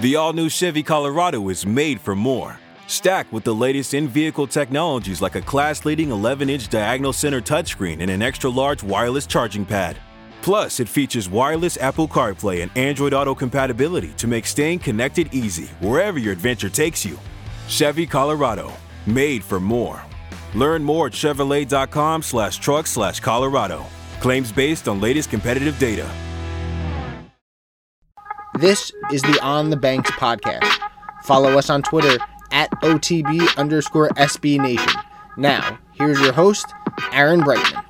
The all new Chevy Colorado is made for more. Stacked with the latest in vehicle technologies like a class leading 11 inch diagonal center touchscreen and an extra large wireless charging pad. Plus, it features wireless Apple CarPlay and Android Auto compatibility to make staying connected easy wherever your adventure takes you. Chevy Colorado, made for more. Learn more at Chevrolet.com slash truck slash Colorado. Claims based on latest competitive data. This is the On the Banks podcast. Follow us on Twitter at OTB underscore SB Nation. Now, here's your host, Aaron Brightman.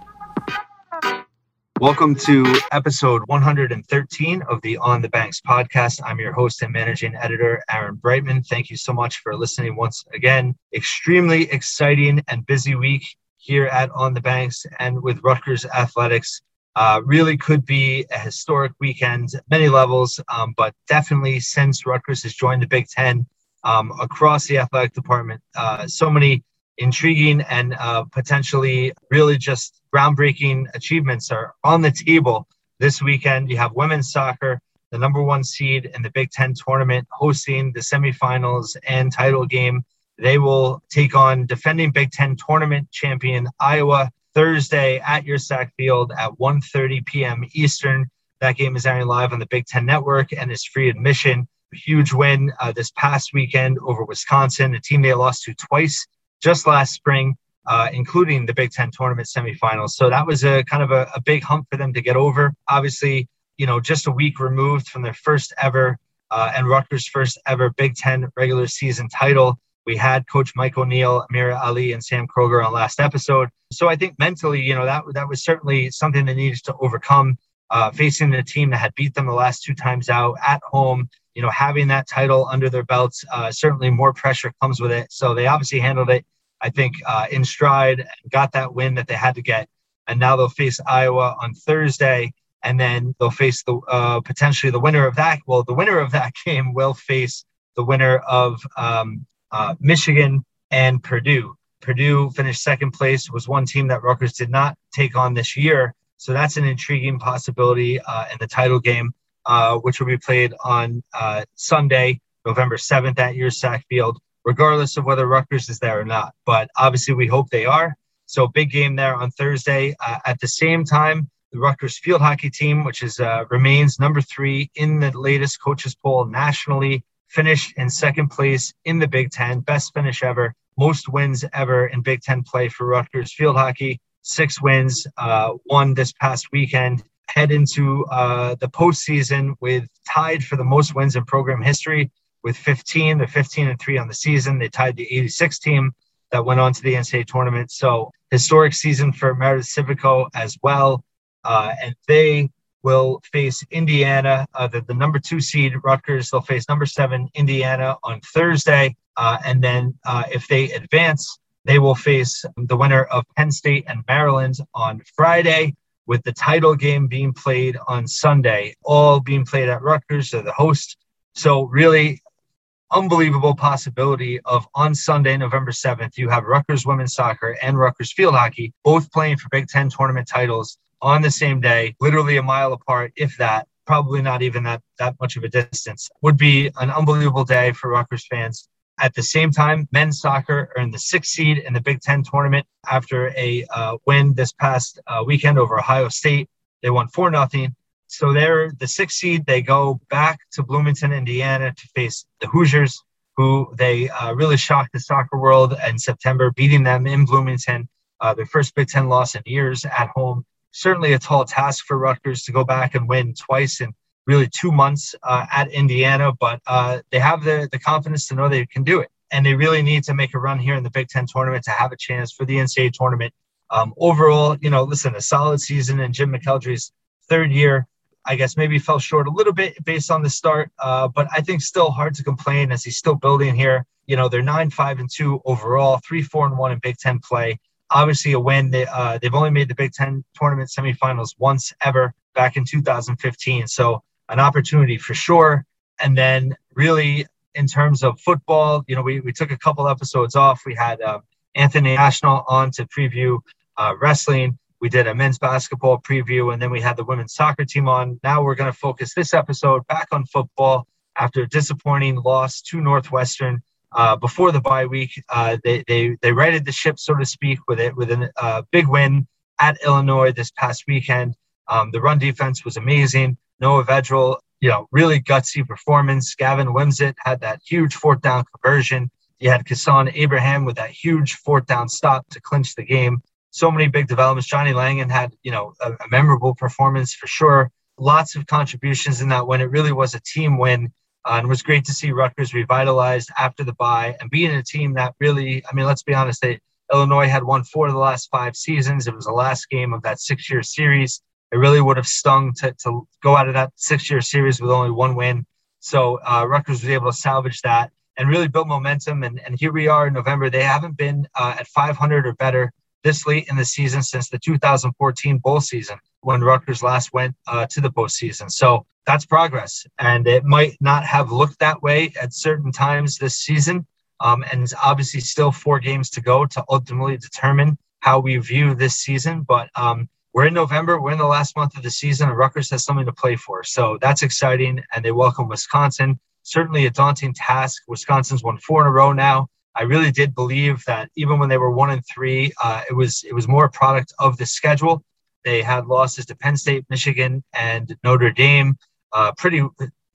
Welcome to episode 113 of the On the Banks podcast. I'm your host and managing editor, Aaron Brightman. Thank you so much for listening once again. Extremely exciting and busy week here at On the Banks and with Rutgers Athletics. Uh, really could be a historic weekend, many levels, um, but definitely since Rutgers has joined the Big Ten um, across the athletic department, uh, so many intriguing and uh, potentially really just groundbreaking achievements are on the table this weekend. You have women's soccer, the number one seed in the Big Ten tournament, hosting the semifinals and title game. They will take on defending Big Ten tournament champion Iowa Thursday at Yurcak Field at 1:30 p.m. Eastern. That game is airing live on the Big Ten Network and is free admission. A huge win uh, this past weekend over Wisconsin, a team they lost to twice just last spring, uh, including the Big Ten tournament semifinals. So that was a kind of a, a, big hump for them to get over. Obviously, you know, just a week removed from their first ever uh, and Rutgers' first ever Big Ten regular season title. We had Coach Mike O'Neill, Amirah Ali, and Sam Kroger on last episode. So I think mentally, you know, that that was certainly something they needed to overcome. Uh, facing a team that had beat them the last two times out at home, you know, having that title under their belts, uh, certainly more pressure comes with it. So they obviously handled it, I think, uh, in stride and got that win that they had to get. And now they'll face Iowa on Thursday, and then they'll face the uh, potentially the winner of that. Well, the winner of that game will face the winner of um, uh, Michigan and Purdue. Purdue finished second place. Was one team that Rutgers did not take on this year. So that's an intriguing possibility uh, in the title game uh, which will be played on uh, Sunday, November 7th at Yurcak Field, regardless of whether Rutgers is there or not. But obviously, we hope they are. So, big game there on Thursday. Uh, at the same time, the Rutgers field hockey team, which is uh, remains number three in the latest coaches poll nationally, finished in second place in the Big Ten, best finish ever, most wins ever in Big Ten play for Rutgers field hockey. Six wins, uh, one this past weekend head into uh, the postseason with tied for the most wins in program history with 15. They're 15 and three on the season. They tied the 86 team that went on to the NCAA tournament. So historic season for Meredith Civico as well. Uh, and they will face Indiana, uh, the, the number two seed Rutgers. They'll face number seven Indiana on Thursday. Uh, and then uh, if they advance, they will face the winner of Penn State and Maryland on Friday with the title game being played on Sunday, all being played at Rutgers, they're the host. So, really unbelievable possibility of on Sunday, November 7th, you have Rutgers women's soccer and Rutgers field hockey both playing for Big Ten tournament titles on the same day, literally a mile apart, if that. Probably not even that that much of a distance. Would be an unbelievable day for Rutgers fans. At the same time, men's soccer in the sixth seed in the Big Ten tournament after a uh, win this past uh, weekend over Ohio State. They won 4 0. So they're the sixth seed. They go back to Bloomington, Indiana to face the Hoosiers, who they uh, really shocked the soccer world in September, beating them in Bloomington. Uh, their first Big Ten loss in years at home. Certainly a tall task for Rutgers to go back and win twice in really two months uh, at Indiana, but uh, they have the, the confidence to know they can do it. And they really need to make a run here in the Big Ten tournament to have a chance for the NCAA tournament. Um, overall, you know, listen, a solid season in Jim McElderry's third year. I guess maybe fell short a little bit based on the start, uh, but I think still hard to complain as he's still building here. You know, they're nine, five, and two overall, three, four, and one in Big Ten play. Obviously, a win. They, uh, they've only made the Big Ten tournament semifinals once ever back in 2015. So an opportunity for sure. And then really in terms of football, you know, we, we took a couple episodes off. We had uh, Anthony National on to preview uh, wrestling. We did a men's basketball preview, and then we had the women's soccer team on. Now we're going to focus this episode back on football after a disappointing loss to Northwestern uh, before the bye week. Uh, they, they, they righted the ship, so to speak, with it with a uh, big win at Illinois this past weekend. Um, the run defense was amazing. Noah Vedral, you know, really gutsy performance. Gavin Wimsatt had that huge fourth down conversion. You had Kessawn Abraham with that huge fourth down stop to clinch the game. So many big developments. Johnny Langan had, you know, a, a memorable performance for sure. Lots of contributions in that win. It really was a team win. Uh, and it was great to see Rutgers revitalized after the bye and being a team that really, I mean, let's be honest, they, Illinois had won four of the last five seasons. It was the last game of that six year series. It really would have stung to, to go out of that six year series with only one win. So uh, Rutgers was able to salvage that and really build momentum. And, and here we are in November. They haven't been uh, at 500 or better this late in the season since the 2014 bowl season when Rutgers last went uh, to the postseason. So that's progress. And it might not have looked that way at certain times this season. Um, and it's obviously still four games to go to ultimately determine how we view this season. But um, we're in November. We're in the last month of the season, and Rutgers has something to play for. So that's exciting. And they welcome Wisconsin. Certainly a daunting task. Wisconsin's won four in a row now. I really did believe that even when they were one and three, uh, it was it was more a product of the schedule. They had losses to Penn State, Michigan, and Notre Dame. Uh, pretty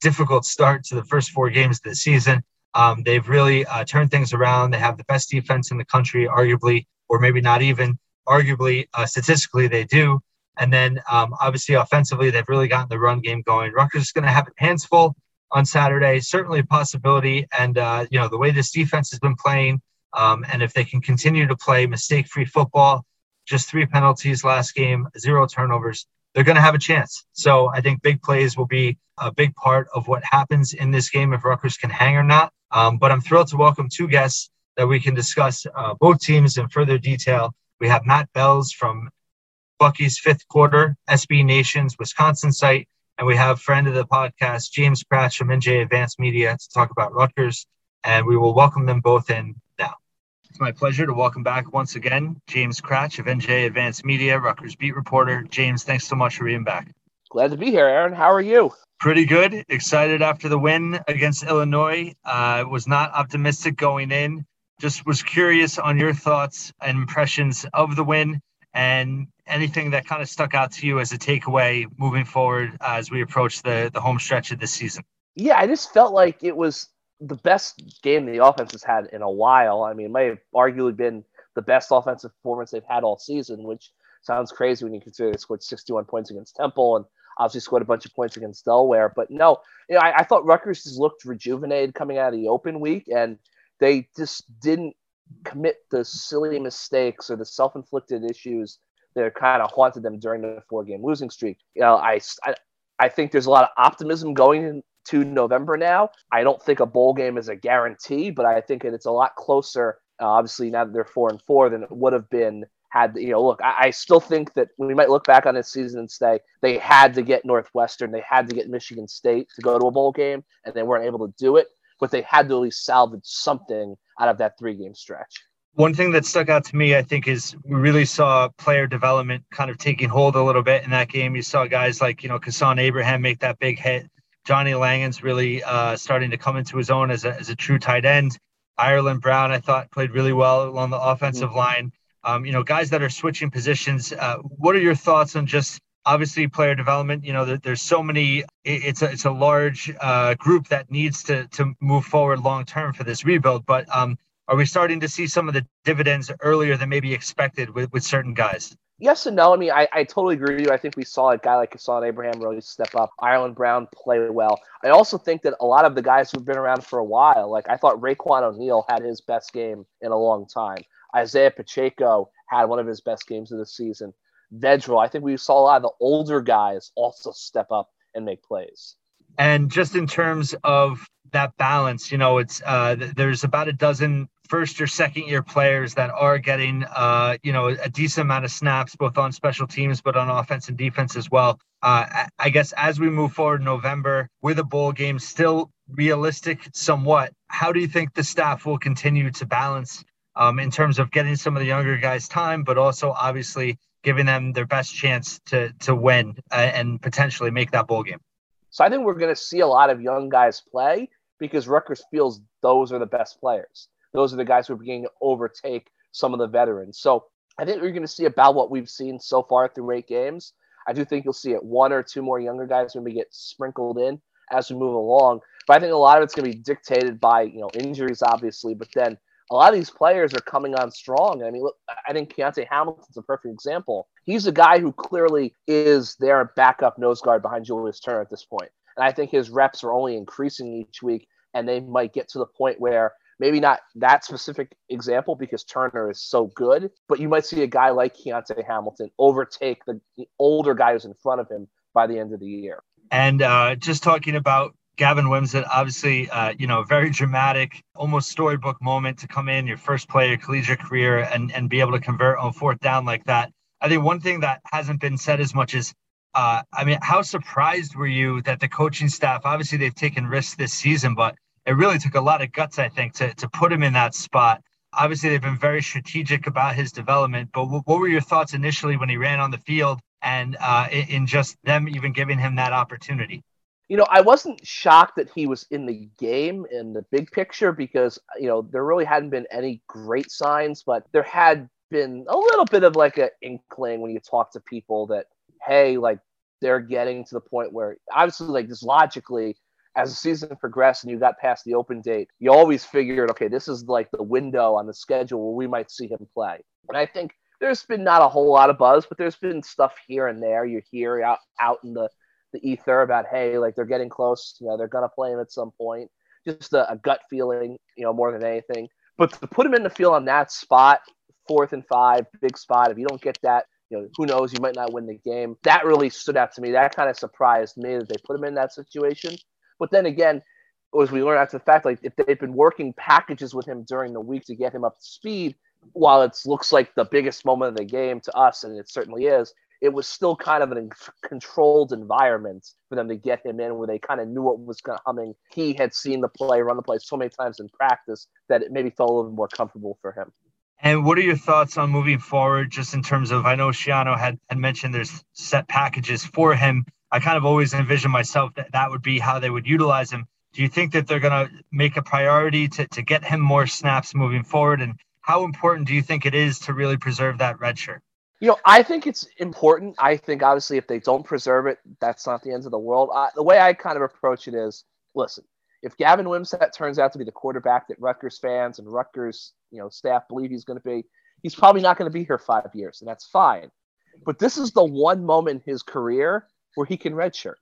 difficult start to the first four games of the season. Um, they've really uh, turned things around. They have the best defense in the country, arguably, or maybe not even. Arguably, uh, statistically, they do. And then, um, obviously, offensively, they've really gotten the run game going. Rutgers is going to have hands full on Saturday. Certainly a possibility. And uh, you know, the way this defense has been playing, um, and if they can continue to play mistake-free football, just three penalties last game, zero turnovers, they're going to have a chance. So I think big plays will be a big part of what happens in this game if Rutgers can hang or not. Um, but I'm thrilled to welcome two guests that we can discuss uh, both teams in further detail. We have Matt Belz from Bucky's fifth quarter, SB Nation's Wisconsin site, and we have friend of the podcast, James Kratch from NJ Advanced Media, to talk about Rutgers. And we will welcome them both in now. It's my pleasure to welcome back once again James Kratch of NJ Advanced Media, Rutgers beat reporter. James, thanks so much for being back. Glad to be here, Aaron. How are you? Pretty good. Excited after the win against Illinois. Uh, was not optimistic going in. Just was curious on your thoughts and impressions of the win and anything that kind of stuck out to you as a takeaway moving forward as we approach the the home stretch of this season. Yeah, I just felt like it was the best game the offense has had in a while. I mean, it may have arguably been the best offensive performance they've had all season, which sounds crazy when you consider they scored 61 points against Temple and obviously scored a bunch of points against Delaware. But no, you know, I, I thought Rutgers just looked rejuvenated coming out of the open week, and they just didn't commit the silly mistakes or the self-inflicted issues that kind of haunted them during the four-game losing streak. You know, I, I, I think there's a lot of optimism going into November now. I don't think a bowl game is a guarantee, but I think it's a lot closer. Uh, obviously, now that they're four and four, than it would have been had you know. Look, I, I still think that we might look back on this season and say they had to get Northwestern, they had to get Michigan State to go to a bowl game, and they weren't able to do it. But they had to at least salvage something out of that three-game stretch. One thing that stuck out to me, I think, is we really saw player development kind of taking hold a little bit in that game. You saw guys like, you know, Kessawn Abraham make that big hit. Johnny Langan's really uh, starting to come into his own as a, as a true tight end. Ireland Brown, I thought, played really well along the offensive mm-hmm. line. Um, you know, guys that are switching positions. Uh, what are your thoughts on just obviously player development? You know, there, there's so many. It's a it's a large uh, group that needs to to move forward long term for this rebuild. But um, are we starting to see some of the dividends earlier than maybe expected with, with certain guys? Yes and no. I mean, I, I totally agree with you. I think we saw a guy like Kessawn Abraham really step up. Ireland Brown play well. I also think that a lot of the guys who've been around for a while, like I thought Raiqwon O'Neal had his best game in a long time. Isaiah Pacheco had one of his best games of the season. Vedral, I think we saw a lot of the older guys also step up and make plays. And just in terms of that balance, you know, it's uh, there's about a dozen first or second year players that are getting uh, you know a decent amount of snaps both on special teams but on offense and defense as well uh, i guess as we move forward in november with a bowl game still realistic somewhat how do you think the staff will continue to balance um, in terms of getting some of the younger guys time but also obviously giving them their best chance to to win uh, and potentially make that bowl game So I think we're going to see a lot of young guys play because Rutgers feels those are the best players. Those are the guys who are beginning to overtake some of the veterans. So I think we're going to see about what we've seen so far through eight games. I do think you'll see it one or two more younger guys maybe get sprinkled in as we move along. But I think a lot of it's going to be dictated by you know injuries, obviously, but then a lot of these players are coming on strong. I mean, look, I think Kyonte Hamilton's a perfect example. He's a guy who clearly is their backup nose guard behind Julius Turner at this point. And I think his reps are only increasing each week, and they might get to the point where maybe not that specific example because Turner is so good, but you might see a guy like Keontae Hamilton overtake the, the older guys in front of him by the end of the year. And uh, just talking about Gavin Wimsatt, obviously, uh, you know, very dramatic, almost storybook moment to come in your first play your collegiate career and, and be able to convert on fourth down like that. I think one thing that hasn't been said as much is, uh, I mean, how surprised were you that the coaching staff, obviously they've taken risks this season, but it really took a lot of guts, I think, to, to put him in that spot. Obviously, they've been very strategic about his development, but what were your thoughts initially when he ran on the field and uh, in just them even giving him that opportunity? You know, I wasn't shocked that he was in the game in the big picture because, you know, there really hadn't been any great signs, but there had been a little bit of like an inkling when you talk to people that, hey, like they're getting to the point where obviously, like, just logically, as the season progressed and you got past the open date, you always figured, okay, this is like the window on the schedule where we might see him play. And I think there's been not a whole lot of buzz, but there's been stuff here and there you hear out out in the the ether about hey, like they're getting close, you know, they're gonna play him at some point. Just a, a gut feeling, you know, more than anything. But to put him in the field on that spot, fourth and five, big spot. If you don't get that, you know, who knows? You might not win the game. That really stood out to me. That kind of surprised me that they put him in that situation. But then again, as we learned after the fact, like if they've been working packages with him during the week to get him up to speed, while it looks like the biggest moment of the game to us, and it certainly is, it was still kind of a controlled environment for them to get him in where they kind of knew what was coming. He had seen the play, run the play so many times in practice that it maybe felt a little more comfortable for him. And what are your thoughts on moving forward, just in terms of? I know Schiano had, had mentioned there's set packages for him. I kind of always envisioned myself that that would be how they would utilize him. Do you think that they're going to make a priority to, to get him more snaps moving forward? And how important do you think it is to really preserve that red shirt? You know, I think it's important. I think obviously if they don't preserve it, that's not the end of the world. I, the way I kind of approach it is, listen, if Gavin Wimsatt turns out to be the quarterback that Rutgers fans and Rutgers, you know, staff believe he's going to be, he's probably not going to be here five years, and that's fine. But this is the one moment in his career where he can redshirt.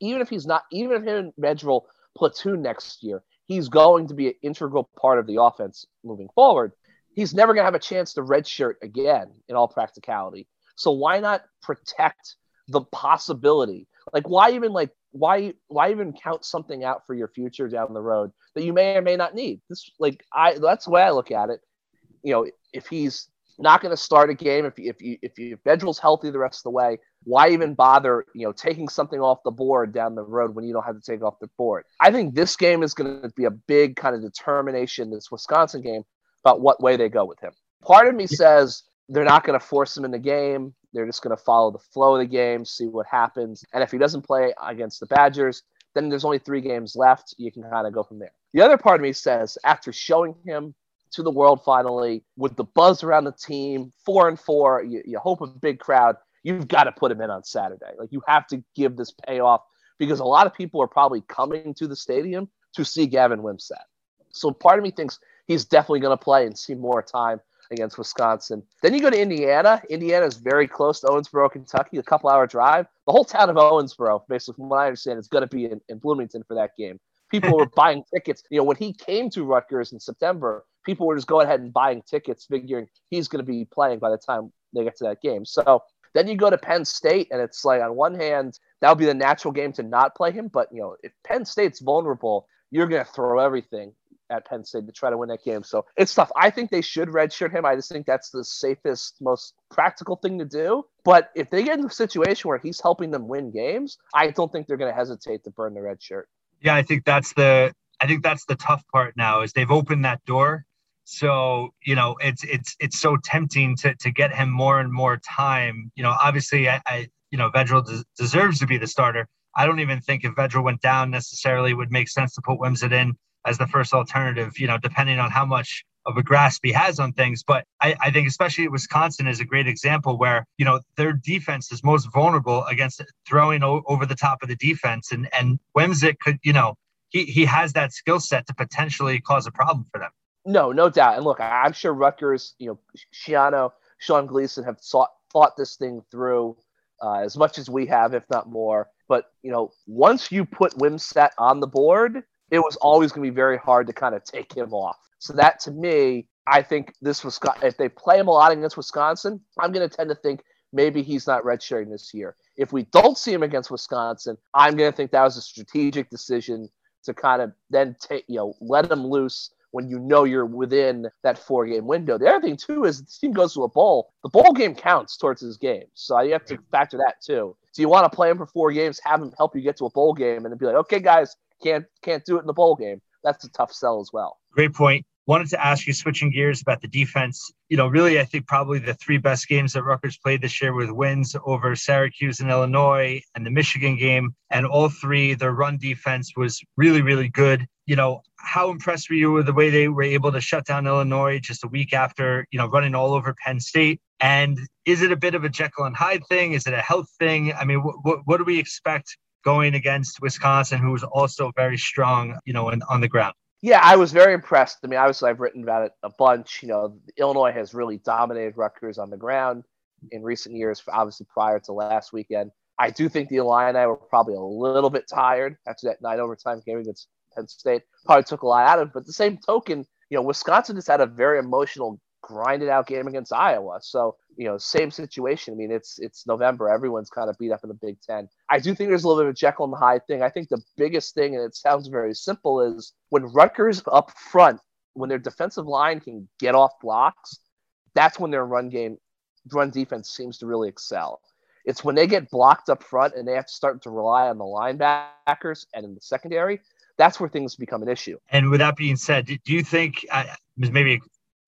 Even if he's not, even if him and Vedral platoon next year, he's going to be an integral part of the offense moving forward. He's never going to have a chance to redshirt again in all practicality. So why not protect the possibility? Like why even like why why even count something out for your future down the road that you may or may not need? This like I that's the way I look at it. You know, if he's not going to start a game, if if you if you if Vedral's healthy the rest of the way, why even bother, you know, taking something off the board down the road when you don't have to take off the board? I think this game is going to be a big kind of determination, this Wisconsin game, about what way they go with him. Part of me says they're not going to force him in the game. They're just going to follow the flow of the game, see what happens. And if he doesn't play against the Badgers, then there's only three games left. You can kind of go from there. The other part of me says after showing him to the world finally with the buzz around the team, four and four, you, you hope a big crowd you've got to put him in on Saturday. Like you have to give this payoff because a lot of people are probably coming to the stadium to see Gavin Wimsatt. So part of me thinks he's definitely going to play and see more time against Wisconsin. Then you go to Indiana. Indiana is very close to Owensboro, Kentucky, a couple hour drive. The whole town of Owensboro, basically, from what I understand, is going to be in, in Bloomington for that game. People were buying tickets. You know, when he came to Rutgers in September, people were just going ahead and buying tickets, figuring he's going to be playing by the time they get to that game. So then you go to Penn State, and it's like on one hand, that would be the natural game to not play him. But you know, if Penn State's vulnerable, you're going to throw everything at Penn State to try to win that game. So it's tough. I think they should redshirt him. I just think that's the safest, most practical thing to do. But if they get in a situation where he's helping them win games, I don't think they're going to hesitate to burn the red shirt. Yeah, I think that's the I think that's the tough part now is they've opened that door so you know, it's it's it's so tempting to to get him more and more time. You know, obviously, I, I you know Vedral des- deserves to be the starter. I don't even think if Vedra went down necessarily would make sense to put Wimsatt in as the first alternative, you know, depending on how much of a grasp he has on things. But I, I, think especially Wisconsin is a great example where, you know, their defense is most vulnerable against throwing o- over the top of the defense. And and Wimsatt could, you know, he, he has that skill set to potentially cause a problem for them. No, no doubt. And look, I'm sure Rutgers, you know, Schiano, Sean Gleason have thought thought this thing through uh, as much as we have, if not more. But you know, once you put Wimsatt on the board, it was always going to be very hard to kind of take him off. So that to me, I think this was if they play him a lot against Wisconsin, I'm going to tend to think maybe he's not redshirting this year. If we don't see him against Wisconsin, I'm going to think that was a strategic decision to kind of then take you know let him loose when you know you're within that four game window. The other thing too is the team goes to a bowl. The bowl game counts towards his game, so you have to factor that too. Do you want to play him for four games, have him help you get to a bowl game, and then be like, okay, guys, can't can't do it in the bowl game? That's a tough sell as well. Great point. Wanted to ask you, switching gears about the defense. You know, really, I think probably the three best games that Rutgers played this year with wins over Syracuse and Illinois and the Michigan game. And all three, their run defense was really, really good. You know, how impressed were you with the way they were able to shut down Illinois just a week after, you know, running all over Penn State? And is it a bit of a Jekyll and Hyde thing? Is it a health thing? I mean, what, what do we expect going against Wisconsin, who was also very strong, you know, in, on the ground? Yeah, I was very impressed. I mean, obviously, I've written about it a bunch. You know, Illinois has really dominated Rutgers on the ground in recent years, obviously prior to last weekend. I do think the Illini were probably a little bit tired after that nine overtime game against Penn State. Probably took a lot out of it. But the same token, you know, Wisconsin just had a very emotional, grinded out game against Iowa. So you know, same situation. I mean, it's it's November. Everyone's kind of beat up in the Big Ten. I do think there's a little bit of a Jekyll and Hyde thing. I think the biggest thing, and it sounds very simple, is when Rutgers up front, when their defensive line can get off blocks, that's when their run game, run defense seems to really excel. It's when they get blocked up front and they have to start to rely on the linebackers and in the secondary. That's where things become an issue. And with that being said, do you think uh, maybe a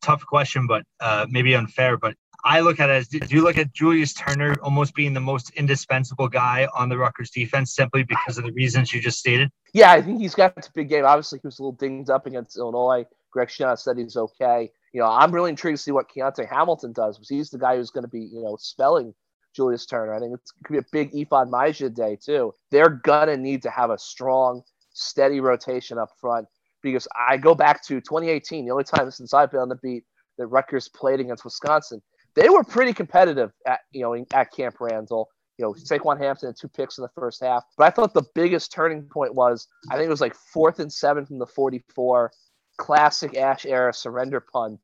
tough question, but uh, maybe unfair, but I look at it as do you look at Julius Turner almost being the most indispensable guy on the Rutgers defense simply because of the reasons you just stated? Yeah, I think he's got a big game. Obviously, he was a little dinged up against Illinois. Greg Schiano said he's okay. You know, I'm really intrigued to see what Kyonte Hamilton does because he's the guy who's going to be, you know, spelling Julius Turner. I think it's it could be a big Ifeanyi Maijeh day too. They're gonna need to have a strong, steady rotation up front because I go back to 2018, the only time since I've been on the beat that Rutgers played against Wisconsin they were pretty competitive at you know at Camp Randall. You know, Saquan Hampton had two picks in the first half, but I thought the biggest turning point was I think it was like fourth and seven from the 44, classic Ash era surrender punt.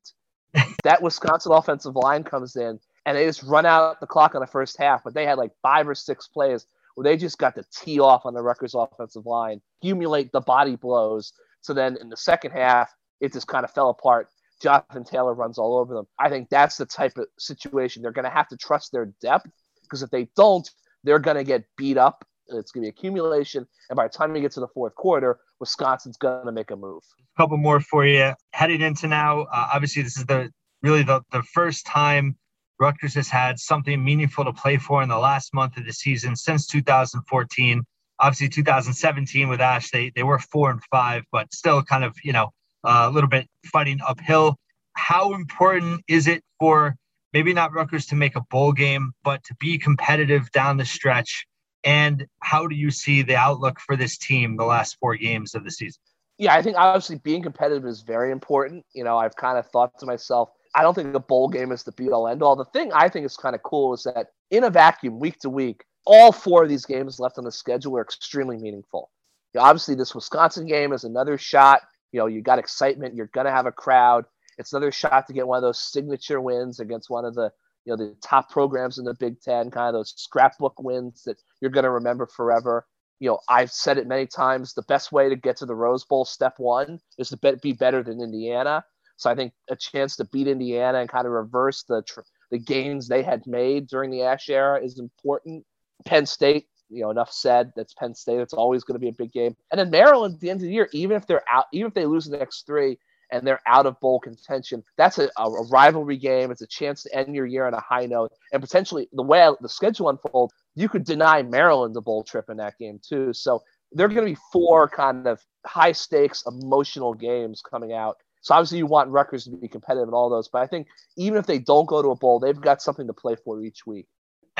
that Wisconsin offensive line comes in and they just run out the clock on the first half, but they had like five or six plays where they just got to tee off on the Rutgers offensive line, accumulate the body blows. So then in the second half, it just kind of fell apart. Jonathan Taylor runs all over them. I think that's the type of situation they're going to have to trust their depth because if they don't, they're going to get beat up. It's going to be accumulation, and by the time you get to the fourth quarter, Wisconsin's going to make a move. A couple more for you. Heading into now, uh, obviously, this is the really the, the first time Rutgers has had something meaningful to play for in the last month of the season since 2014. Obviously, 2017 with Ash, they they were four and five, but still kind of you know a little bit fighting uphill. How important is it for maybe not Rutgers to make a bowl game, but to be competitive down the stretch? And how do you see the outlook for this team the last four games of the season? Yeah, I think obviously being competitive is very important. You know, I've kind of thought to myself, I don't think a bowl game is the be all end all. The thing I think is kind of cool is that in a vacuum, week to week, all four of these games left on the schedule are extremely meaningful. You know, obviously, this Wisconsin game is another shot you know, you got excitement. You're going to have a crowd. It's another shot to get one of those signature wins against one of the, you know, the top programs in the Big Ten, kind of those scrapbook wins that you're going to remember forever. You know, I've said it many times. The best way to get to the Rose Bowl, step one, is to be better than Indiana. So I think a chance to beat Indiana and kind of reverse the the gains they had made during the Ash era is important. Penn State you know, enough said. That's Penn State. It's always going to be a big game. And then Maryland at the end of the year, even if they're out, even if they lose the next three and they're out of bowl contention, that's a, a rivalry game. It's a chance to end your year on a high note. And potentially, the way the schedule unfolds, you could deny Maryland the bowl trip in that game too. So there are going to be four kind of high stakes emotional games coming out. So obviously you want Rutgers to be competitive in all those, but I think even if they don't go to a bowl, they've got something to play for each week.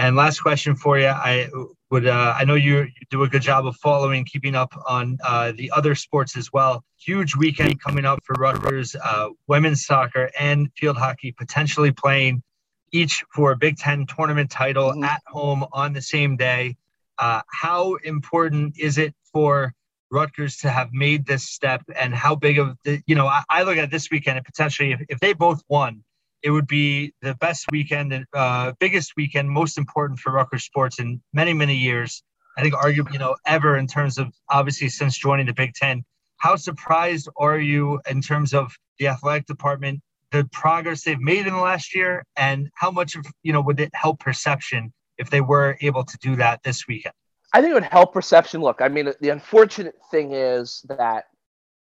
And last question for you, I would uh, I know you, you, do a good job of following, keeping up on uh, the other sports as well. Huge weekend coming up for Rutgers, uh, women's soccer and field hockey potentially playing each for a Big Ten tournament title mm-hmm. at home on the same day. Uh, how important is it for Rutgers to have made this step, and how big of the you know I, I look at this weekend and potentially if, if they both won, it would be the best weekend and uh, biggest weekend, most important for Rutgers sports in many many years. I think arguably you know ever in terms of obviously since joining the Big Ten. How surprised are you in terms of the athletic department the progress they've made in the last year and how much of you know would it help perception if they were able to do that this weekend i think it would help perception look i mean the unfortunate thing is that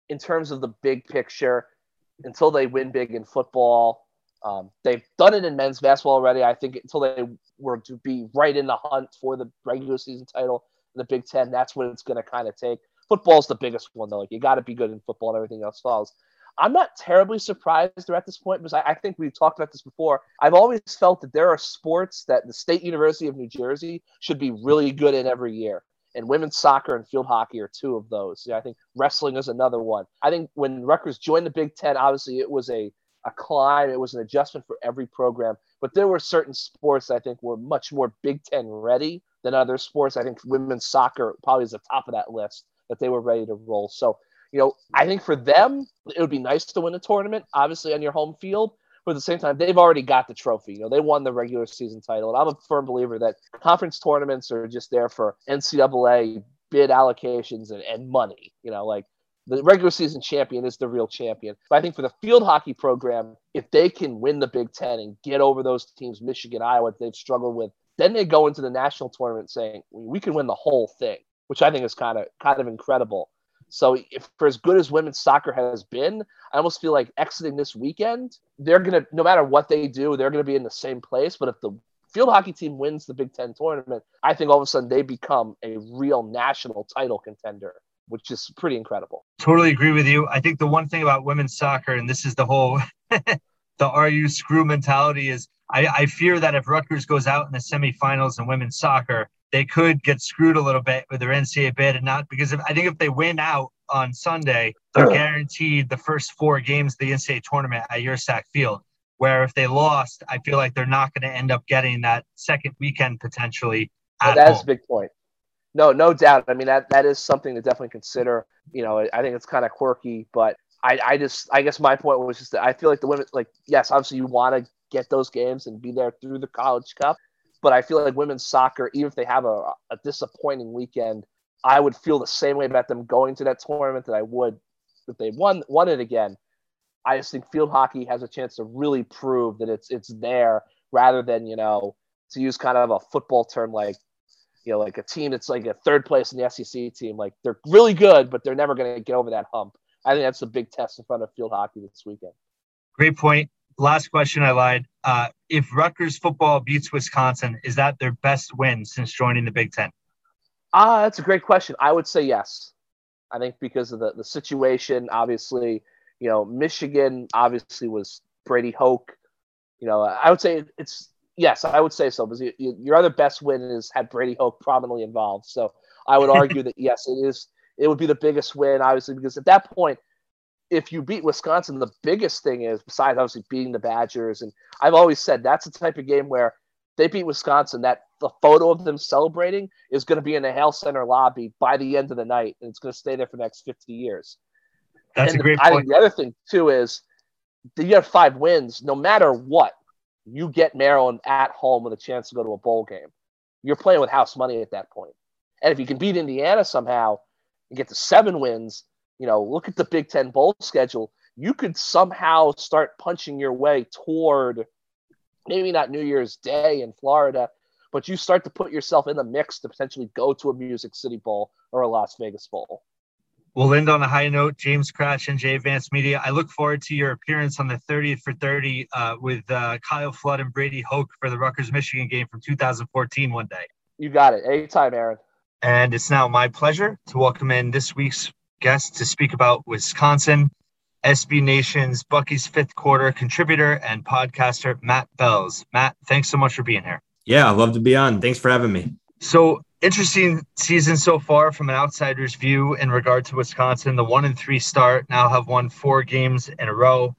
in terms of the big picture until they win big in football um, they've done it in men's basketball already i think until they were to be right in the hunt for the regular season title in the big ten that's what it's going to kind of take football's the biggest one though like you got to be good in football and everything else falls. I'm not terribly surprised they're at this point because I, I, think we've talked about this before. I've always felt that there are sports that the State University of New Jersey should be really good in every year. And women's soccer and field hockey are two of those. I think wrestling is another one. I think when Rutgers joined the Big Ten, obviously it was a, a climb, it was an adjustment for every program. But there were certain sports I think were much more Big Ten ready than other sports. I think women's soccer probably is the top of that list that they were ready to roll. So you know, I think for them, it would be nice to win a tournament, obviously on your home field. But at the same time, they've already got the trophy. You know, they won the regular season title. And I'm a firm believer that conference tournaments are just there for NCAA bid allocations and, and money. You know, like the regular season champion is the real champion. But I think for the field hockey program, if they can win the Big Ten and get over those teams, Michigan, Iowa, they've struggled with, then they go into the national tournament saying we can win the whole thing, which I think is kind of kind of incredible. So, if for as good as women's soccer has been, I almost feel like exiting this weekend, they're gonna no matter what they do, they're gonna be in the same place. But if the field hockey team wins the Big Ten tournament, I think all of a sudden they become a real national title contender, which is pretty incredible. Totally agree with you. I think the one thing about women's soccer, and this is the whole the "Are you screw" mentality, is I, I fear that if Rutgers goes out in the semifinals in women's soccer, they could get screwed a little bit with their NCAA bid and not because if, I think if they win out on Sunday, they're guaranteed the first four games of the NCAA tournament at Yurcak Field. Where if they lost, I feel like they're not going to end up getting that second weekend potentially. That's home. a big point. No, no doubt. I mean that that is something to definitely consider. You know, I think it's kind of quirky, but I, I just I guess my point was just that I feel like the women like yes, obviously you want to get those games and be there through the college cup, but I feel like women's soccer, even if they have a, a disappointing weekend, I would feel the same way about them going to that tournament that I would if they won won it again. I just think field hockey has a chance to really prove that it's it's there rather than you know to use kind of a football term like you know like a team that's like a third place in the SEC team like they're really good but they're never going to get over that hump. I think that's a big test in front of field hockey this weekend. Great point last question, I lied. Uh, if Rutgers football beats Wisconsin, is that their best win since joining the Big Ten? Ah, uh, that's a great question. I would say yes. I think because of the, the situation, obviously, you know, Michigan obviously was Brady Hoke. You know, I would say it's yes, I would say so because you, you, your other best win is had Brady Hoke prominently involved. So I would argue that yes, it is. It would be the biggest win, obviously, because at that point, if you beat Wisconsin, the biggest thing is besides obviously beating the Badgers, and I've always said that's the type of game where they beat Wisconsin, that the photo of them celebrating is going to be in the Hale Center lobby by the end of the night, and it's going to stay there for the next 50 years. That's and a great I point. think the other thing too is you have five wins, no matter what, you get Maryland at home with a chance to go to a bowl game. You're playing with house money at that point. And if you can beat Indiana somehow and get to seven wins, you know, look at the Big Ten bowl schedule. You could somehow start punching your way toward maybe not New Year's Day in Florida, but you start to put yourself in the mix to potentially go to a Music City Bowl or a Las Vegas Bowl. We'll end on a high note. James Kratch NJ Advanced Media. I look forward to your appearance on the 30th for 30 uh, with uh, Kyle Flood and Brady Hoke for the Rutgers Michigan game from 2014 one day. You got it. Anytime, Aaron. And it's now my pleasure to welcome in this week's guest to speak about Wisconsin, SB Nation's Bucky's fifth quarter contributor and podcaster, Matt Belz. Matt, thanks so much for being here. Yeah, I'd love to be on. Thanks for having me. So, interesting season so far from an outsider's view in regard to Wisconsin. The one and three start now have won four games in a row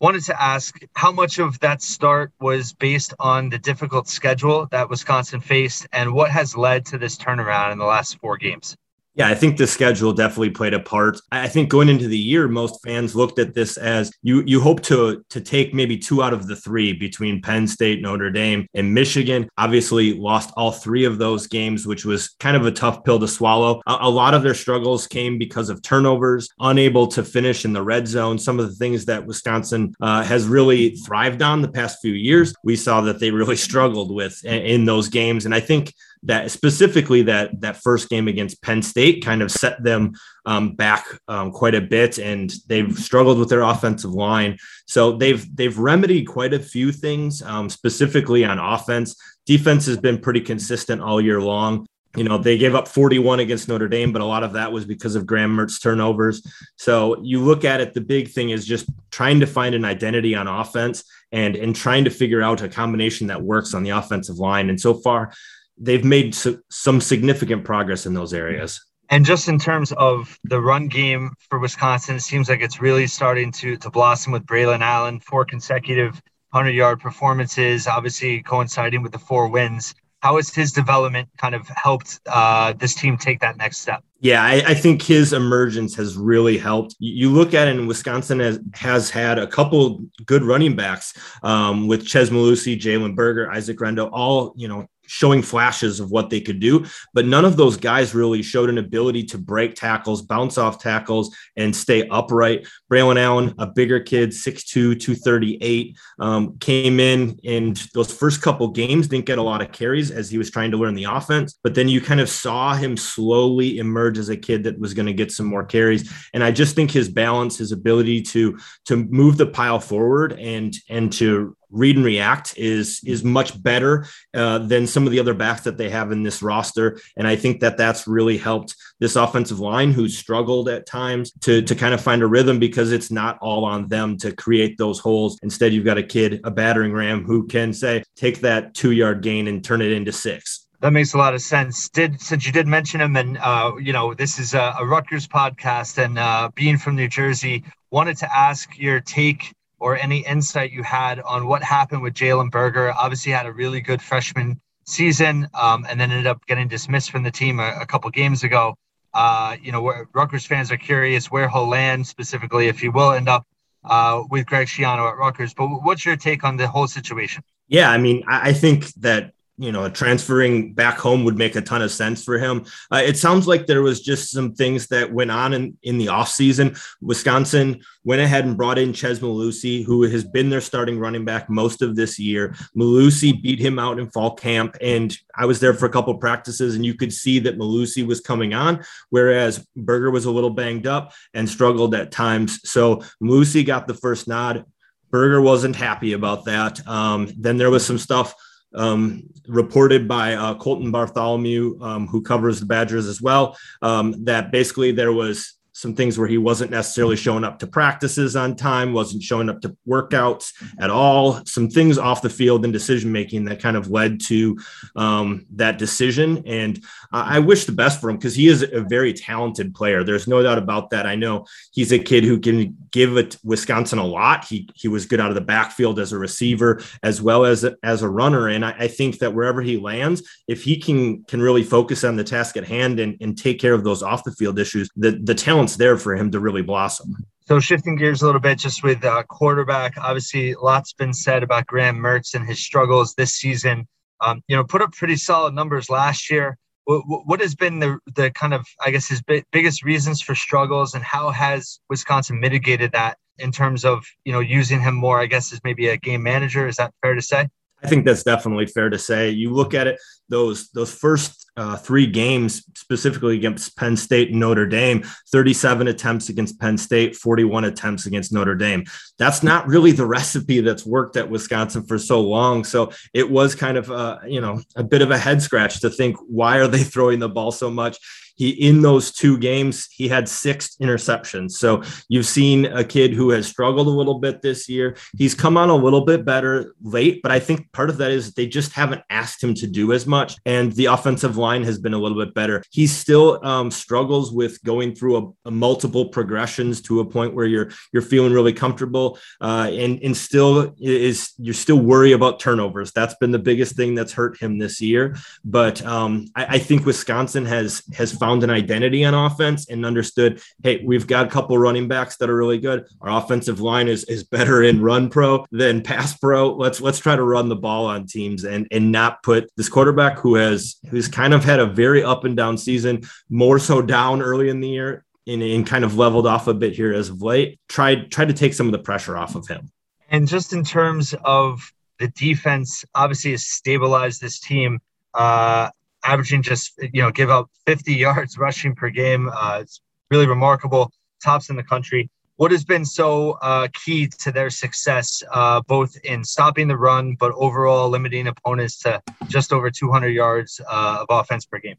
wanted to ask how much of that start was based on the difficult schedule that Wisconsin faced and what has led to this turnaround in the last four games. Yeah, I think the schedule definitely played a part. I think going into the year, most fans looked at this as you you hope to to take maybe two out of the three between Penn State, Notre Dame, and Michigan. Obviously, lost all three of those games, which was kind of a tough pill to swallow. A, a lot of their struggles came because of turnovers, unable to finish in the red zone. Some of the things that Wisconsin uh, has really thrived on the past few years, we saw that they really struggled with in, in those games. And I think that specifically that that first game against Penn State kind of set them um, back um, quite a bit, and they've struggled with their offensive line. So they've they've remedied quite a few things, um, specifically on offense. Defense has been pretty consistent all year long. You know, they gave up 41 against Notre Dame, but a lot of that was because of Graham Mertz turnovers. So you look at it, the big thing is just trying to find an identity on offense and and trying to figure out a combination that works on the offensive line. And so far, they've made su- some significant progress in those areas. And just in terms of the run game for Wisconsin, it seems like it's really starting to to blossom with Braylon Allen, four consecutive 100 yard performances, obviously coinciding with the four wins. How has his development kind of helped uh, this team take that next step? Yeah, I, I, think his emergence has really helped. You look at it, and Wisconsin has, has had a couple good running backs um, with Chez Mellusi, Jalen Berger, Isaac Guerendo, all you know showing flashes of what they could do, but none of those guys really showed an ability to break tackles, bounce off tackles, and stay upright. Braylon Allen, a bigger kid, 6'2, 238, um, came in and those first couple games didn't get a lot of carries as he was trying to learn the offense. But then you kind of saw him slowly emerge as a kid that was going to get some more carries. And I just think his balance, his ability to to move the pile forward and and to read and react is is much better uh, than some of the other backs that they have in this roster. And i think that that's really helped this offensive line who's struggled at times to to kind of find a rhythm because it's not all on them to create those holes. Instead you've got a kid a battering ram who can say take that two yard gain and turn it into six. That makes a lot of sense. Did since you did mention him, and uh, you know this is a, a Rutgers podcast, and uh, being from New Jersey, wanted to ask your take or any insight you had on what happened with Jalen Berger. Obviously, had a really good freshman season, um, and then ended up getting dismissed from the team a, a couple games ago. Uh, you know, where Rutgers fans are curious where he'll land specifically, if he will end up uh, with Greg Schiano at Rutgers. But what's your take on the whole situation? Yeah, I mean, I think that you know, transferring back home would make a ton of sense for him. Uh, it sounds like there was just some things that went on in, in the offseason. Wisconsin went ahead and brought in Chez Mellusi, who has been their starting running back most of this year. Mellusi beat him out in fall camp, and I was there for a couple practices, and you could see that Mellusi was coming on, whereas Berger was a little banged up and struggled at times. So Mellusi got the first nod. Berger wasn't happy about that. Um, then there was some stuff – um, reported by uh, Colton Bartholomew, um, who covers the Badgers as well, um, that basically there was some things where he wasn't necessarily showing up to practices on time, wasn't showing up to workouts at all, some things off the field and decision making that kind of led to um, that decision. And uh, I wish the best for him because he is a very talented player. There's no doubt about that. I know he's a kid who can give it Wisconsin a lot. He he was good out of the backfield as a receiver as well as as a runner. And I, I think that wherever he lands, if he can can really focus on the task at hand and, and take care of those off the field issues, the the talent's there for him to really blossom. So shifting gears a little bit, just with uh, quarterback, obviously lots been said about Graham Mertz and his struggles this season. Um, you know, put up pretty solid numbers last year what has been the the kind of I guess his biggest reasons for struggles, and how has Wisconsin mitigated that in terms of you know using him more? I guess as maybe a game manager. Is that fair to say? I think that's definitely fair to say. You look at it; those those first uh, three games, specifically against Penn State and Notre Dame, 37 attempts against Penn State, 41 attempts against Notre Dame. That's not really the recipe that's worked at Wisconsin for so long. So it was kind of, a, you know, a bit of a head scratch to think why are they throwing the ball so much? He in those two games he had six interceptions. So you've seen a kid who has struggled a little bit this year. He's come on a little bit better late but i think part of that is they just haven't asked him to do as much and the offensive line has been a little bit better. He still um, struggles with going through a, a, multiple progressions to a point where you're you're feeling really comfortable uh, and and still is you're still worry about turnovers. That's been the biggest thing that's hurt him this year. But um, I, I think wisconsin has has found found an identity on offense and understood, hey, we've got a couple running backs that are really good. Our offensive line is is better in run pro than pass pro. Let's let's try to run the ball on teams and and not put this quarterback who has who's kind of had a very up and down season, more so down early in the year. And, and kind of leveled off a bit here as of late. Tried tried to take some of the pressure off of him. And just in terms of the defense, obviously has stabilized this team. Uh, averaging just you know give up 50 yards rushing per game. Uh, it's really remarkable, tops in the country. What has been so uh, key to their success, uh, both in stopping the run, but overall limiting opponents to just over 200 yards uh, of offense per game?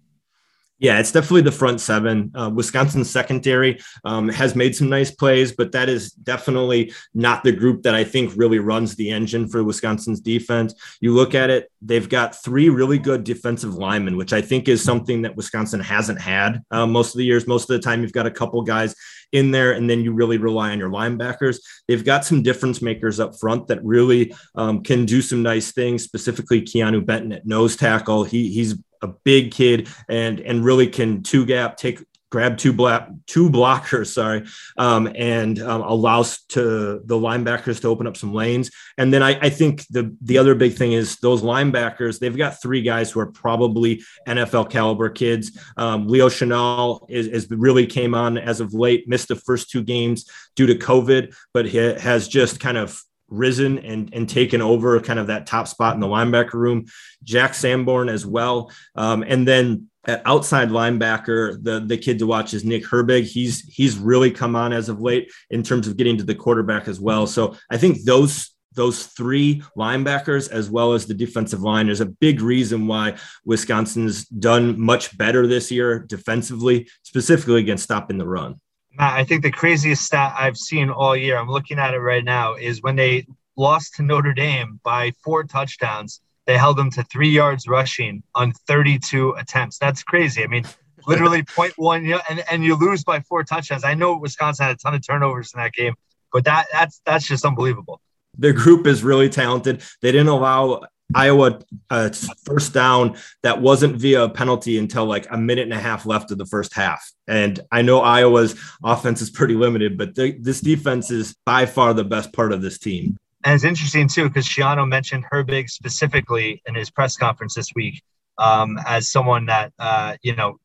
Yeah, it's definitely the front seven. Uh, Wisconsin's secondary um, has made some nice plays, but that is definitely not the group that I think really runs the engine for Wisconsin's defense. You look at it, they've got three really good defensive linemen, which I think is something that Wisconsin hasn't had uh, most of the years. Most of the time, you've got a couple guys in there, and then you really rely on your linebackers. They've got some difference makers up front that really um, can do some nice things, specifically Keanu Benton at nose tackle. He, he's a big kid and and really can two gap take grab two black two blockers sorry um, and um, allows to the linebackers to open up some lanes. And then I, I, think the the other big thing is those linebackers they've got three guys who are probably nfl caliber kids. Um, Leo Chenal is, is, really came on as of late missed the first two games due to covid but has just kind of risen and, and taken over kind of that top spot in the linebacker room. Jack Sanborn as well. Um, and then at outside linebacker, the the kid to watch is Nick Herbig. He's he's really come on as of late in terms of getting to the quarterback as well. So I think those those three linebackers as well as the defensive line is a big reason why Wisconsin's done much better this year defensively, specifically against stopping the run. Matt, I think the craziest stat I've seen all year, I'm looking at it right now, is when they lost to Notre Dame by four touchdowns, they held them to three yards rushing on 32 attempts. That's crazy. I mean, literally 0.1, and, and you lose by four touchdowns. I know Wisconsin had a ton of turnovers in that game, but that that's that's just unbelievable. The group is really talented. They didn't allow Iowa uh, first down that wasn't via a penalty until like a minute and a half left of the first half. And I know Iowa's offense is pretty limited, but this defense is by far the best part of this team. And it's interesting too because Schiano mentioned Herbig specifically in his press conference this week um, as someone that uh, you know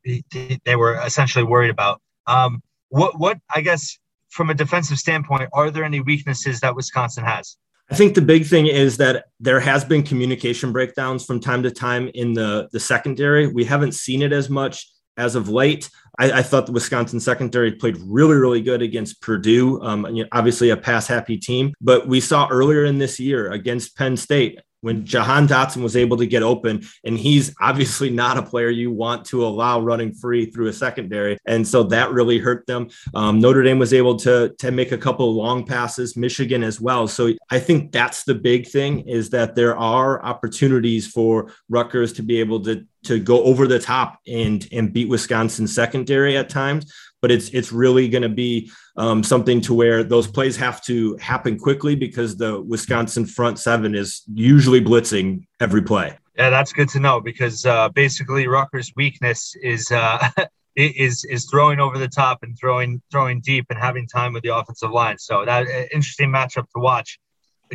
they were essentially worried about. Um, what what I guess from a defensive standpoint, are there any weaknesses that Wisconsin has? I think the big thing is that there has been communication breakdowns from time to time in the, the secondary. We haven't seen it as much as of late. I, I thought the Wisconsin secondary played really, really good against Purdue. Um, obviously, a pass happy team, but we saw earlier in this year against Penn State when Jahan Dotson was able to get open, and he's obviously not a player you want to allow running free through a secondary, and so that really hurt them. Um, Notre Dame was able to to make a couple long passes, Michigan as well. So I think that's the big thing is that there are opportunities for Rutgers to be able to to go over the top and and beat Wisconsin secondary at times but it's it's really going to be um, something to where those plays have to happen quickly because the Wisconsin front seven is usually blitzing every play. Yeah, that's good to know because uh, basically Rutgers' weakness is uh, is is throwing over the top and throwing throwing deep and having time with the offensive line. So that uh, interesting matchup to watch.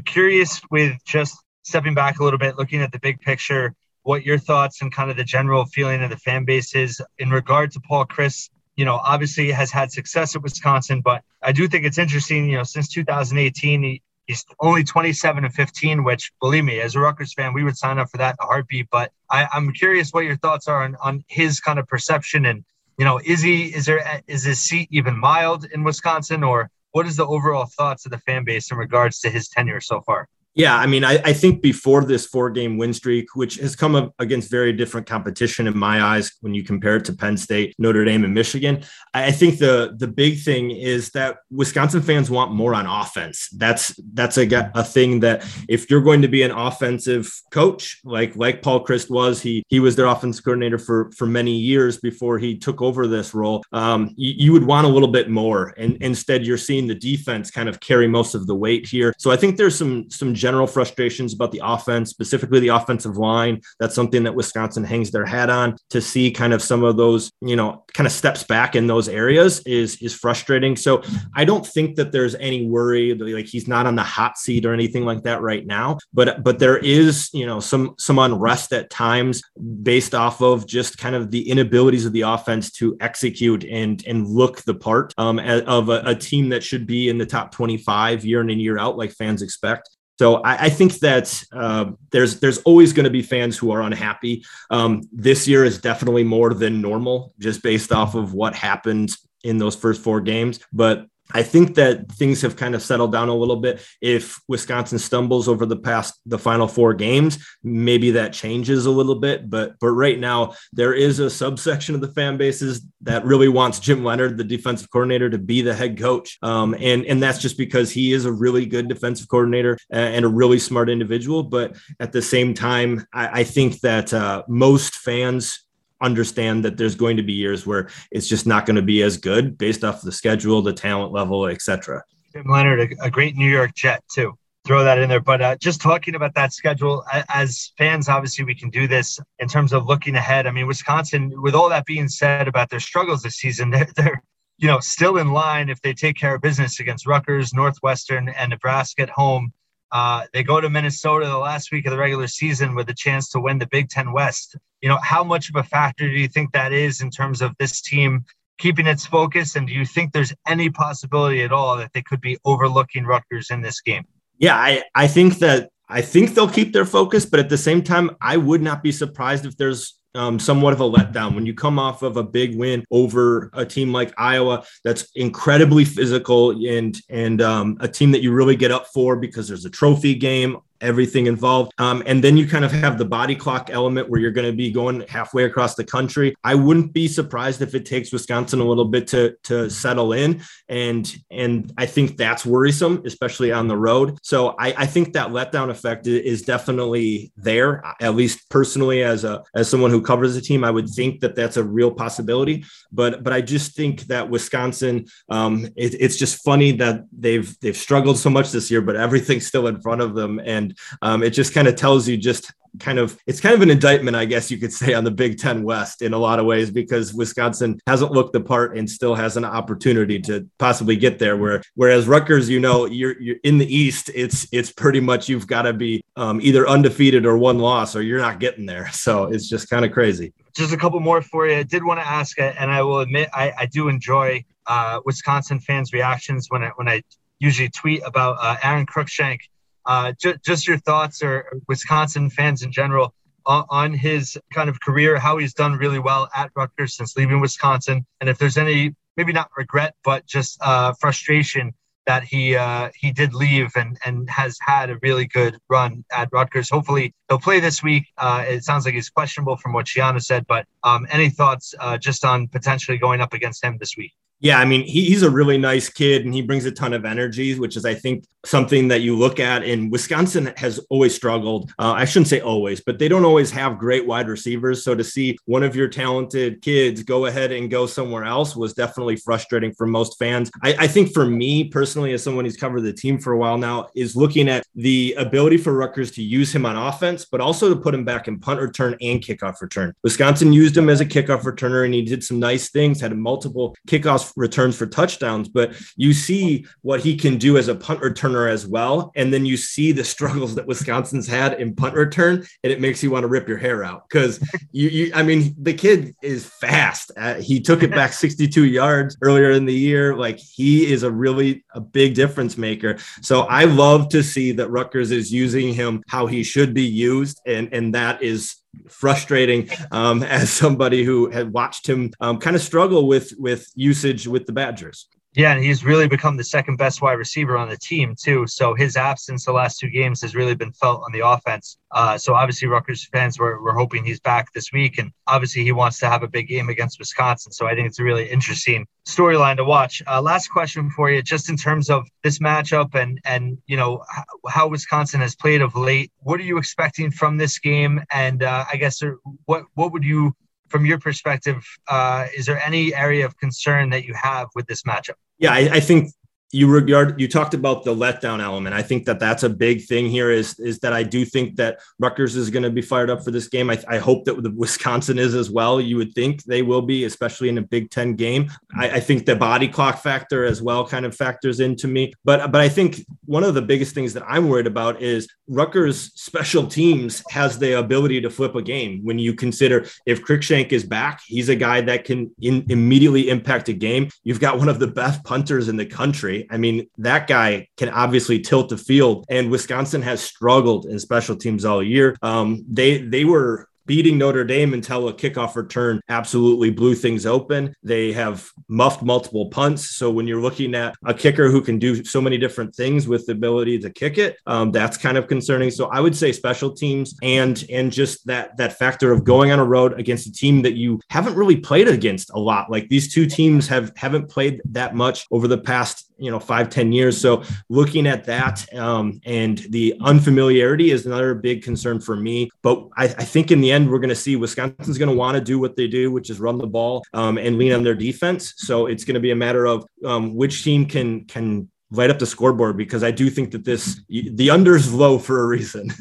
Curious with just stepping back a little bit, looking at the big picture, what your thoughts and kind of the general feeling of the fan base is in regard to Paul Chryst you know, obviously has had success at Wisconsin, but I do think it's interesting, you know, since 2018, he, He's only 27 and 15, which believe me, as a Rutgers fan, we would sign up for that in a heartbeat. But I, I'm curious what your thoughts are on, on his kind of perception and you know, is he is there is his seat even mild in Wisconsin, or what is the overall thoughts of the fan base in regards to his tenure so far? Yeah, I mean, I, I, think before this four game win streak, which has come up against very different competition in my eyes when you compare it to Penn State, Notre Dame, and Michigan, I think the the big thing is that Wisconsin fans want more on offense. That's that's a, a thing that if you're going to be an offensive coach, like like Paul Chryst was, he he was their offense coordinator for for many years before he took over this role. Um, you, you would want a little bit more, and instead you're seeing the defense kind of carry most of the weight here. So I think there's some some general frustrations about the offense, specifically the offensive line. That's something that Wisconsin hangs their hat on. To see kind of some of those, you know, kind of steps back in those areas is is frustrating. So I don't think that there's any worry that like he's not on the hot seat or anything like that right now. But but there is, you know, some some unrest at times based off of just kind of the inabilities of the offense to execute and and look the part um, of a, a team that should be in the top 25 year in and year out, like fans expect. So I, I think that uh, there's there's always going to be fans who are unhappy. Um, this year is definitely more than normal, just based off of what happened in those first four games. But I think that things have kind of settled down a little bit. If Wisconsin stumbles over the past the final four games, maybe that changes a little bit. But but right now there is a subsection of the fan bases that really wants Jim Leonhard, the defensive coordinator, to be the head coach. Um, and and that's just because he is a really good defensive coordinator and a really smart individual. But at the same time, I, I think that uh, most fans understand that there's going to be years where it's just not going to be as good based off the schedule, the talent level, etc. Jim Leonhard, a, a, great New York Jet too. Throw that in there. But uh, just talking about that schedule, as fans, obviously we can do this in terms of looking ahead. I mean, Wisconsin, with all that being said about their struggles this season, they're, they're you know still in line if they take care of business against Rutgers, Northwestern, and Nebraska at home. Uh, they go to Minnesota the last week of the regular season with a chance to win the Big Ten West. You know, how much of a factor do you think that is in terms of this team keeping its focus? And do you think there's any possibility at all that they could be overlooking Rutgers in this game? Yeah, I, I think that I think they'll keep their focus, but at the same time, I would not be surprised if there's um, somewhat of a letdown. When you come off of a big win over a team like Iowa that's incredibly physical and and um, a team that you really get up for because there's a trophy game everything involved. Um, and then you kind of have the body clock element where you're going to be going halfway across the country. I wouldn't be surprised if it takes Wisconsin a little bit to to settle in, and and I think that's worrisome, especially on the road. So I, I think that letdown effect is definitely there. At least personally, as a as someone who covers the team, I would think that that's a real possibility. But but I just think that Wisconsin, um, it, it's just funny that they've they've struggled so much this year, but everything's still in front of them and um, it just kind of tells you just kind of it's kind of an indictment, I guess you could say, on the Big Ten West in a lot of ways because Wisconsin hasn't looked the part and still has an opportunity to possibly get there. Where whereas Rutgers, you know, you're, you're in the East, it's it's pretty much you've got to be um, either undefeated or one loss, or you're not getting there. So it's just kind of crazy. Just a couple more for you. I did want to ask, and I will admit, I, I do enjoy uh, Wisconsin fans' reactions when I when I usually tweet about uh, Aaron Cruikshank uh, ju- just your thoughts or Wisconsin fans in general on, on, his kind of career, how he's done really well at Rutgers since leaving Wisconsin, and if there's any maybe not regret, but just uh, frustration that he uh, he did leave and and has had a really good run at Rutgers. Hopefully he'll play this week. Uh, it sounds like he's questionable from what Schiano said, but um, any thoughts uh, just on potentially going up against him this week? Yeah, I mean, he, he's a really nice kid and he brings a ton of energy, which is, I think, something that you look at. And Wisconsin has always struggled. Uh, I shouldn't say always, but they don't always have great wide receivers. So to see one of your talented kids go ahead and go somewhere else was definitely frustrating for most fans. I, I think for me personally, as someone who's covered the team for a while now, is looking at the ability for Rutgers to use him on offense, but also to put him back in punt return and kickoff return. Wisconsin used him as a kickoff returner and he did some nice things, had multiple kickoffs returns for touchdowns, but you see what he can do as a punt returner as well. And then you see the struggles that Wisconsin's had in punt return, and it makes you want to rip your hair out because you, you, I mean, the kid is fast. Uh, he took it back 62 yards earlier in the year. Like he is a really a big difference maker. So I love to see that Rutgers is using him how he should be used, and and that is frustrating um, as somebody who had watched him um, kind of struggle with with usage with the Badgers. Yeah, and he's really become the second best wide receiver on the team too. So his absence the last two games has really been felt on the offense. Uh, so obviously Rutgers fans were, were hoping he's back this week, and obviously he wants to have a big game against Wisconsin. So I think it's a really interesting storyline to watch. Uh, last question for you, just in terms of this matchup and and you know how Wisconsin has played of late. What are you expecting from this game? And uh, I guess uh, what what would you from your perspective, uh, is there any area of concern that you have with this matchup? Yeah, I, I think you regard you talked about the letdown element. I think that that's a big thing here. Is is that I do think that Rutgers is going to be fired up for this game. I, I hope that the Wisconsin is as well. You would think they will be, especially in a Big Ten game. I, I think the body clock factor as well kind of factors into me. But but I think one of the biggest things that I'm worried about is Rutgers special teams has the ability to flip a game. When you consider if Cruikshank is back, he's a guy that can in, immediately impact a game. You've got one of the best punters in the country I mean, that guy can obviously tilt the field, and Wisconsin has struggled in special teams all year. Um, they they were beating Notre Dame until a kickoff return absolutely blew things open. They have muffed multiple punts. So when you're looking at a kicker who can do so many different things with the ability to kick it, um, that's kind of concerning. So I would say special teams and and just that that factor of going on a road against a team that you haven't really played against a lot. Like these two teams have haven't played that much over the past you know five ten years so looking at that um, and the unfamiliarity is another big concern for me but I, I think in the end we're going to see wisconsin's going to want to do what they do which is run the ball um, and lean on their defense so it's going to be a matter of um, which team can can light up the scoreboard because i do think that this the under's low for a reason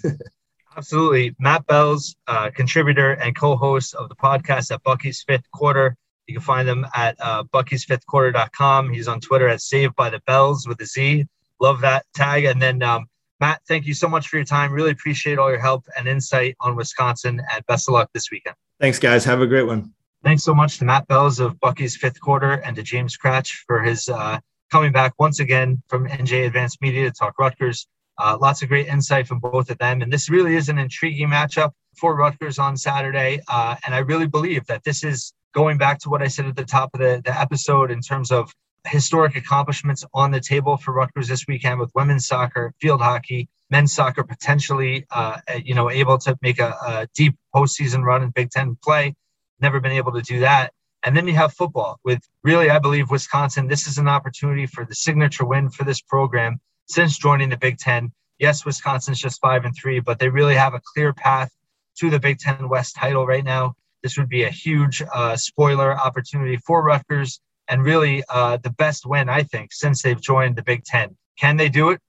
Absolutely. Matt Belz, uh, contributor and co host of the podcast at Bucky's Fifth Quarter. You can find them at uh, buckysfifthquarter.com. He's on Twitter at Saved by the Bells with a Z. Love that tag. And then, um, Matt, thank you so much for your time. Really appreciate all your help and insight on Wisconsin. And best of luck this weekend. Thanks, guys. Have a great one. Thanks so much to Matt Belz of Bucky's Fifth Quarter and to James Kratch for his uh, coming back once again from NJ Advanced Media to talk Rutgers. Uh, lots of great insight from both of them. And this really is an intriguing matchup for Rutgers on Saturday. Uh, and I really believe that this is going back to what I said at the top of the, the episode in terms of historic accomplishments on the table for Rutgers this weekend with women's soccer, field hockey, men's soccer potentially, uh, you know, able to make a, a, deep postseason run in Big Ten play. Never been able to do that. And then you have football with really, I believe, Wisconsin. This is an opportunity for the signature win for this program since joining the Big Ten. Yes, Wisconsin's just five and three, but they really have a clear path to the Big Ten West title right now. This would be a huge uh, spoiler opportunity for Rutgers and really uh, the best win, I think, since they've joined the Big Ten. Can they do it?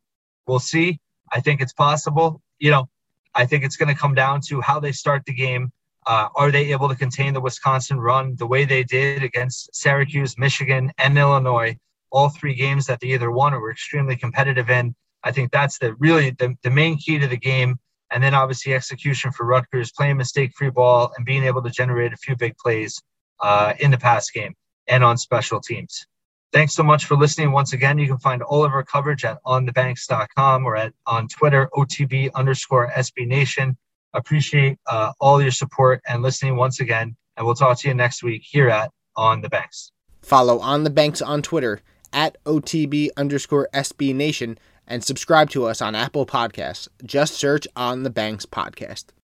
We'll see. I think it's possible. You know, I think it's going to come down to how they start the game. Uh, are they able to contain the Wisconsin run the way they did against Syracuse, Michigan, and Illinois? All three games that they either won or were extremely competitive in. I think that's the really the, the main key to the game. And then obviously execution for Rutgers, playing mistake free ball and being able to generate a few big plays uh, in the pass game and on special teams. Thanks so much for listening. Once again, you can find all of our coverage at onthebanks.com or at on Twitter, OTB underscore SB Nation. Appreciate uh, all your support and listening once again. And we'll talk to you next week here at On the Banks. Follow On the Banks on Twitter at OTB underscore SB Nation and subscribe to us on Apple Podcasts. Just search On the Banks Podcast.